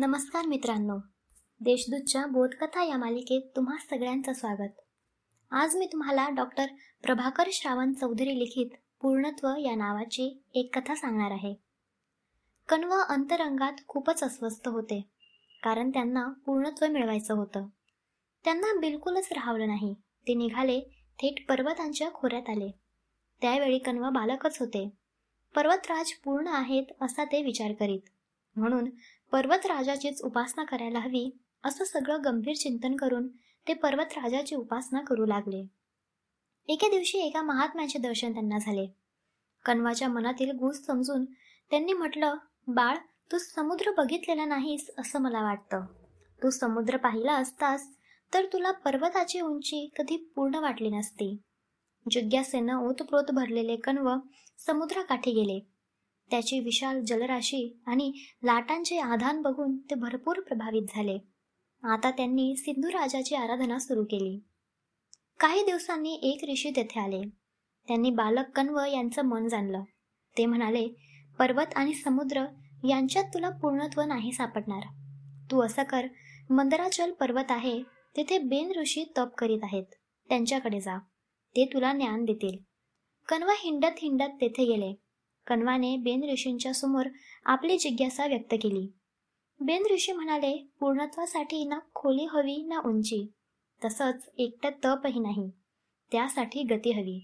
नमस्कार मित्रांनो. देशदूतच्या बोधकथा या मालिकेत तुम्हा सगळ्यांचं स्वागत. आज मी तुम्हाला डॉक्टर प्रभाकर श्रावण चौधरी लिखित पूर्णत्व या नावाची एक कथा सांगणार आहे. कण्व अंतरंगात खूपच अस्वस्थ होते कारण त्यांना पूर्णत्व मिळवायचं होतं. त्यांना बिलकुलच राहावलं नाही. ते निघाले थेट पर्वतांच्या खोऱ्यात आले. त्यावेळी कण्व बालकच होते. पर्वतराज पूर्ण आहेत असा ते विचार करीत. म्हणून पर्वतराजाचीच उपासना करायला हवी असं सगळं गंभीर चिंतन करून ते पर्वतराजाची उपासना करू लागले. एके दिवशी एका महात्म्याचे दर्शन त्यांना झाले. कण्वाच्या मनातील गुज समजून त्यांनी म्हटलं बाळ तू समुद्र बघितलेला नाहीस असं मला वाटतं. तू समुद्र पाहिला असतास तर तुला पर्वताची उंची कधी पूर्ण वाटली नसती. जिज्ञासेनं ओतप्रोत भरलेले कण्व समुद्राकाठी गेले. त्याची विशाल जलराशी आणि लाटांचे आधान बघून ते भरपूर प्रभावित झाले. आता त्यांनी सिंधू राजाची आराधना सुरू केली. काही दिवसांनी एक ऋषी तेथे आले. त्यांनी बालक कण्व यांचं मन जाणलं. ते म्हणाले पर्वत आणि समुद्र यांच्यात तुला पूर्णत्व नाही सापडणार. तू असं कर मंदराचल पर्वत आहे तेथे बेन ऋषी तप करीत आहेत. त्यांच्याकडे जा. ते तुला ज्ञान देतील. कण्व हिंडत हिंडत तेथे गेले. कण्वाने बेन ऋषींच्या समोर आपली जिज्ञासा व्यक्त केली. बेन ऋषी म्हणाले पूर्णत्वासाठी ना खोली हवी ना उंची. तसंच एकटं तपही नाही. त्यासाठी गती हवी.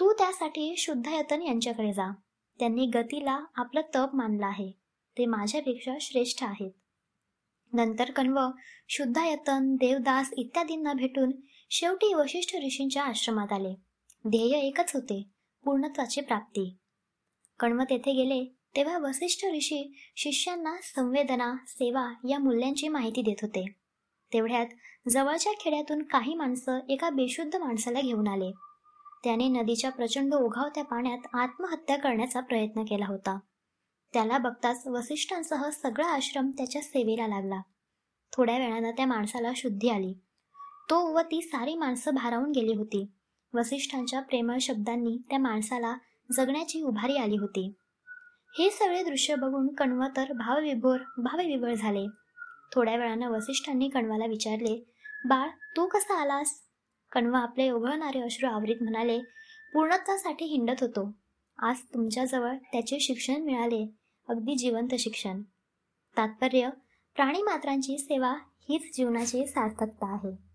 तू त्यासाठी शुद्धयतन यांच्याकडे जा. त्यांनी गतीला आपलं तप मानलं आहे. ते माझ्यापेक्षा श्रेष्ठ आहेत. नंतर कण्व शुद्धायतन देवदास इत्यादींना भेटून शेवटी वशिष्ठ ऋषींच्या आश्रमात आले. ध्येय एकच होते पूर्णत्वाची प्राप्ती. कण्व तेथे गेले तेव्हा वसिष्ठ ऋषी शिष्यांना संवेदना सेवा या मूल्यांची माहिती देत होते. तेवढ्यात जवळच्या खेड्यातून काही माणसं एका बेशुद्ध माणसाला घेऊन आले. त्याने नदीच्या प्रचंड ओघावत्या पाण्यात आत्महत्या करण्याचा प्रयत्न केला होता. त्याला बघताच वसिष्ठांसह सगळा आश्रम त्याच्या सेवेला लागला. थोड्या वेळानं त्या माणसाला शुद्धी आली. तो व ती सारी माणसं भारावून गेली होती. वसिष्ठांच्या प्रेमळ शब्दांनी त्या माणसाला जगण्याची उभारी आली होती. हे सगळे दृश्य बघून कण्व तर भावविभोर भावविभोर झाले. थोड्या वेळानं वसिष्ठांनी कण्वाला विचारले बाळ तू कसा आलास? कण्व आपले ओघळणारे अश्रू आवरीत म्हणाले पूर्णत्वासाठी हिंडत होतो. आज तुमच्याजवळ त्याचे शिक्षण मिळाले. अगदी जिवंत शिक्षण. तात्पर्य प्राणीमात्रांची सेवा हीच जीवनाची सार्थकता आहे.